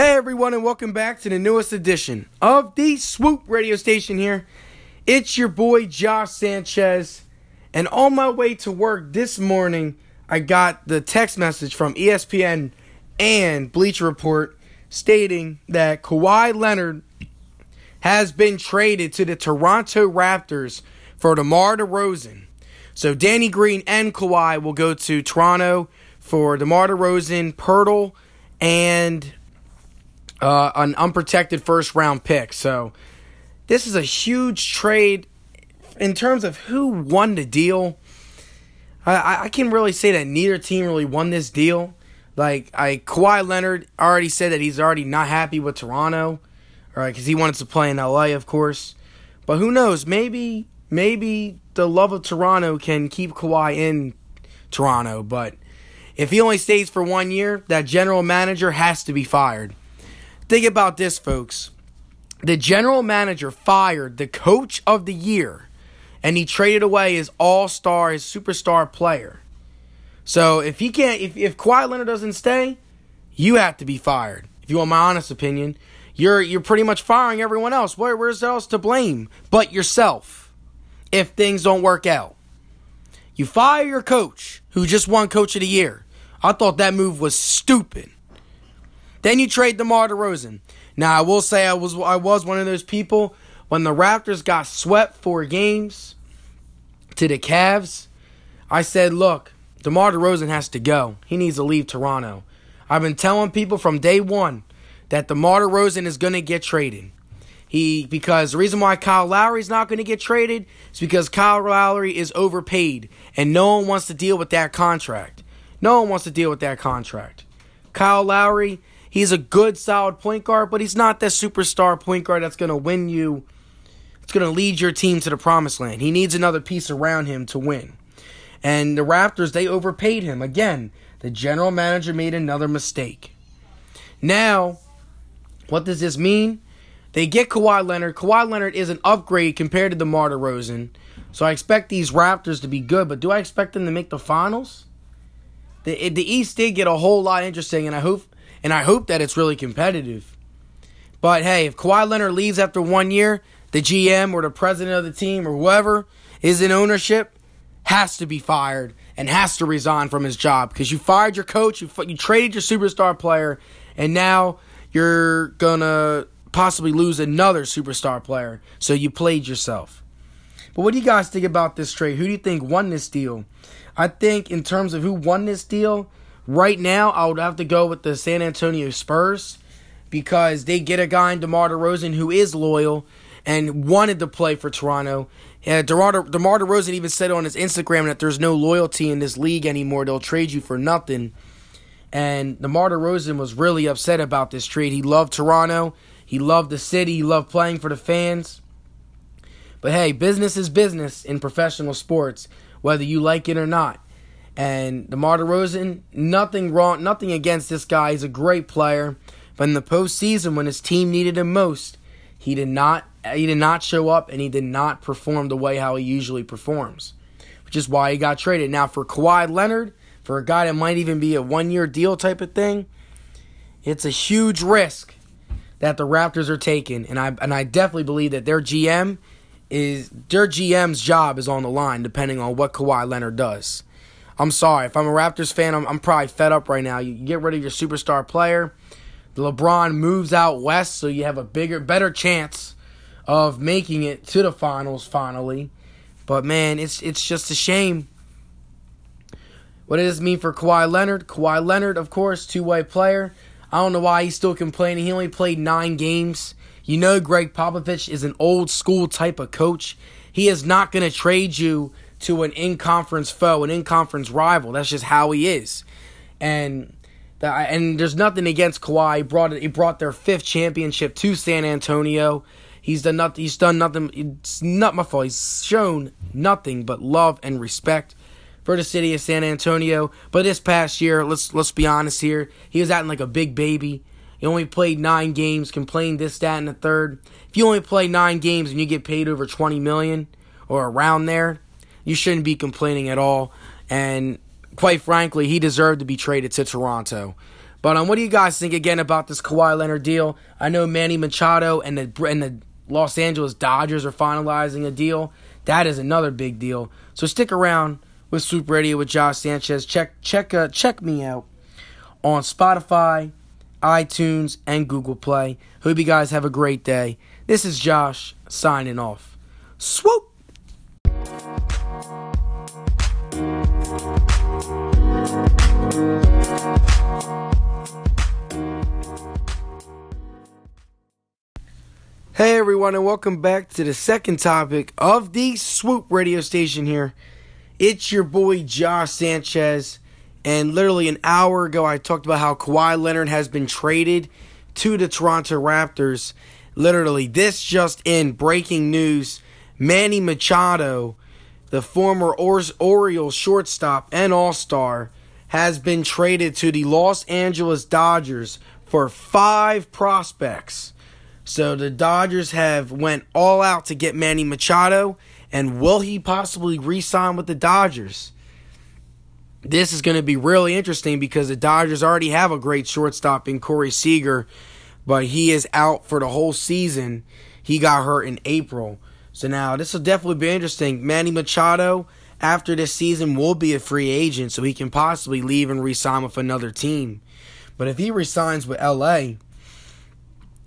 Hey everyone, and welcome back to the newest edition of the Swoop radio station here. It's your boy Josh Sanchez, and on my way to work this morning, I got the text message from ESPN and Bleacher Report stating that Kawhi Leonard has been traded to the Toronto Raptors for DeMar DeRozan. So Danny Green and Kawhi will go to Toronto for DeMar DeRozan, Poeltl, and uh, an unprotected first round pick. So this is a huge trade in terms of who won the deal. I, I can really say that neither team really won this deal. Like I Kawhi Leonard already said that he's already not happy with Toronto, right? Because he wanted to play in LA, of course. But who knows? Maybe maybe the love of Toronto can keep Kawhi in Toronto. But if he only stays for one year, that general manager has to be fired. Think about this, folks. The general manager fired the coach of the year, and he traded away his all star, his superstar player. So if he can't, if if Kawhi Leonard doesn't stay, you have to be fired. If you want my honest opinion, you're you're pretty much firing everyone else. Where where's else to blame but yourself? If things don't work out, you fire your coach who just won Coach of the Year. I thought that move was stupid. Then you trade DeMar DeRozan. Now I will say I was I was one of those people when the Raptors got swept four games to the Cavs. I said, look, DeMar DeRozan has to go. He needs to leave Toronto. I've been telling people from day one that DeMar DeRozan is going to get traded. He because the reason why Kyle Lowry is not going to get traded is because Kyle Lowry is overpaid and no one wants to deal with that contract. No one wants to deal with that contract. Kyle Lowry He's a good, solid point guard, but he's not that superstar point guard that's going to win you. It's going to lead your team to the promised land. He needs another piece around him to win. And the Raptors, they overpaid him. Again, the general manager made another mistake. Now, what does this mean? They get Kawhi Leonard. Kawhi Leonard is an upgrade compared to the DeMar DeRozan. So I expect these Raptors to be good, but do I expect them to make the finals? The, the East did get a whole lot interesting, and I hope and I hope that it's really competitive. But hey, if Kawhi Leonard leaves after one year, the GM or the president of the team or whoever is in ownership has to be fired and has to resign from his job because you fired your coach, you, you traded your superstar player, and now you're gonna possibly lose another superstar player. So you played yourself. But what do you guys think about this trade? Who do you think won this deal? I think in terms of who won this deal, Right now, I would have to go with the San Antonio Spurs because they get a guy in DeMar DeRozan who is loyal and wanted to play for Toronto. Uh, DeMar, DeMar DeRozan even said on his Instagram that there's no loyalty in this league anymore. They'll trade you for nothing. And DeMar DeRozan was really upset about this trade. He loved Toronto. He loved the city. He loved playing for the fans. But hey, business is business in professional sports, whether you like it or not. And DeMar DeRozan, nothing wrong, nothing against this guy. He's a great player. But in the postseason, when his team needed him most, he did not he did not show up and he did not perform the way how he usually performs. Which is why he got traded. Now for Kawhi Leonard, for a guy that might even be a one year deal type of thing, it's a huge risk that the Raptors are taking. And I and I definitely believe that their GM is their GM's job is on the line depending on what Kawhi Leonard does. I'm sorry. If I'm a Raptors fan, I'm, I'm probably fed up right now. You get rid of your superstar player. LeBron moves out west, so you have a bigger, better chance of making it to the finals finally. But man, it's it's just a shame. What does this mean for Kawhi Leonard? Kawhi Leonard, of course, two way player. I don't know why he's still complaining. He only played nine games. You know, Gregg Popovich is an old school type of coach. He is not going to trade you to an in conference foe, an in conference rival. That's just how he is. And that, and there's nothing against Kawhi. He brought he brought their fifth championship to San Antonio. He's done nothing. He's done nothing. It's not my fault. He's shown nothing but love and respect for the city of San Antonio. But this past year, let's let's be honest here, he was acting like a big baby. He only played nine games, complained this, that, and the third. If you only play nine games and you get paid over twenty million or around there, you shouldn't be complaining at all. And quite frankly, he deserved to be traded to Toronto. But um, what do you guys think again about this Kawhi Leonard deal? I know Manny Machado and the and the Los Angeles Dodgers are finalizing a deal. That is another big deal. So stick around with Swoop Radio with Josh Sanchez. Check check uh, check me out on Spotify, iTunes, and Google Play. Hope you guys have a great day. This is Josh signing off. Swoop. Hey everyone, and welcome back to the second topic of the Swoop radio station here. It's your boy Josh Sanchez, and literally an hour ago I talked about how Kawhi Leonard has been traded to the Toronto Raptors. Literally, this just in breaking news Manny Machado, the former Orioles shortstop and all star, has been traded to the Los Angeles Dodgers for five prospects. So the Dodgers have went all out to get Manny Machado, and will he possibly re-sign with the Dodgers? This is going to be really interesting because the Dodgers already have a great shortstop in Corey Seager, but he is out for the whole season. He got hurt in April. So now this will definitely be interesting. Manny Machado, after this season, will be a free agent, so he can possibly leave and re-sign with another team. But if he resigns with LA,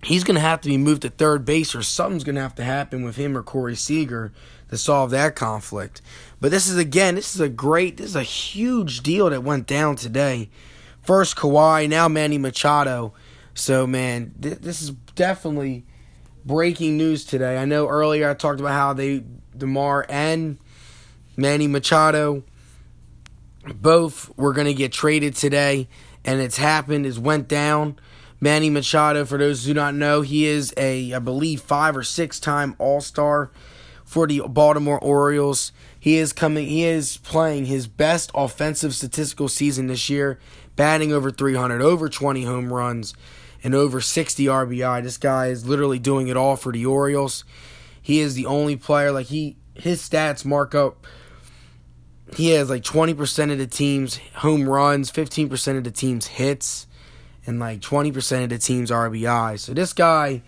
he's going to have to be moved to third base or something's going to have to happen with him or Corey Seager to solve that conflict. But this is again, this is a great, this is a huge deal that went down today. First Kawhi, now Manny Machado. So man, th- this is definitely breaking news today. I know earlier I talked about how they DeMar and Manny Machado both were going to get traded today and it's happened, it's went down. Manny Machado, for those who do not know, he is a, I believe, five or six time All Star for the Baltimore Orioles. He is coming, he is playing his best offensive statistical season this year, batting over 300, over 20 home runs, and over 60 RBI. This guy is literally doing it all for the Orioles. He is the only player, like, he, his stats mark up. He has like 20% of the team's home runs, 15% of the team's hits and like 20% of the team's RBI. So this guy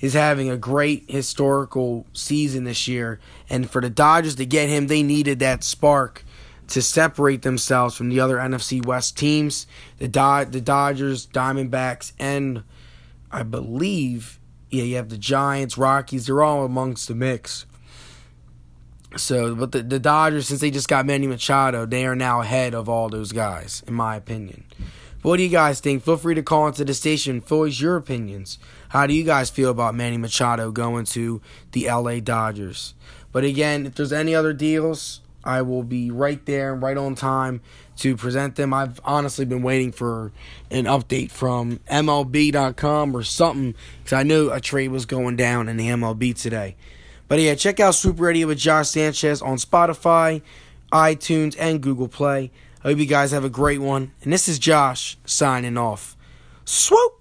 is having a great historical season this year. And for the Dodgers to get him, they needed that spark to separate themselves from the other NFC West teams. The Do- the Dodgers, Diamondbacks, and I believe, yeah, you have the Giants, Rockies. They're all amongst the mix. So, but the, the Dodgers, since they just got Manny Machado, they are now ahead of all those guys, in my opinion. What do you guys think? Feel free to call into the station. Voice your opinions. How do you guys feel about Manny Machado going to the LA Dodgers? But again, if there's any other deals, I will be right there, and right on time to present them. I've honestly been waiting for an update from MLB.com or something because I knew a trade was going down in the MLB today. But yeah, check out Swoop Radio with Josh Sanchez on Spotify, iTunes, and Google Play. I hope you guys have a great one. And this is Josh signing off. Swoop!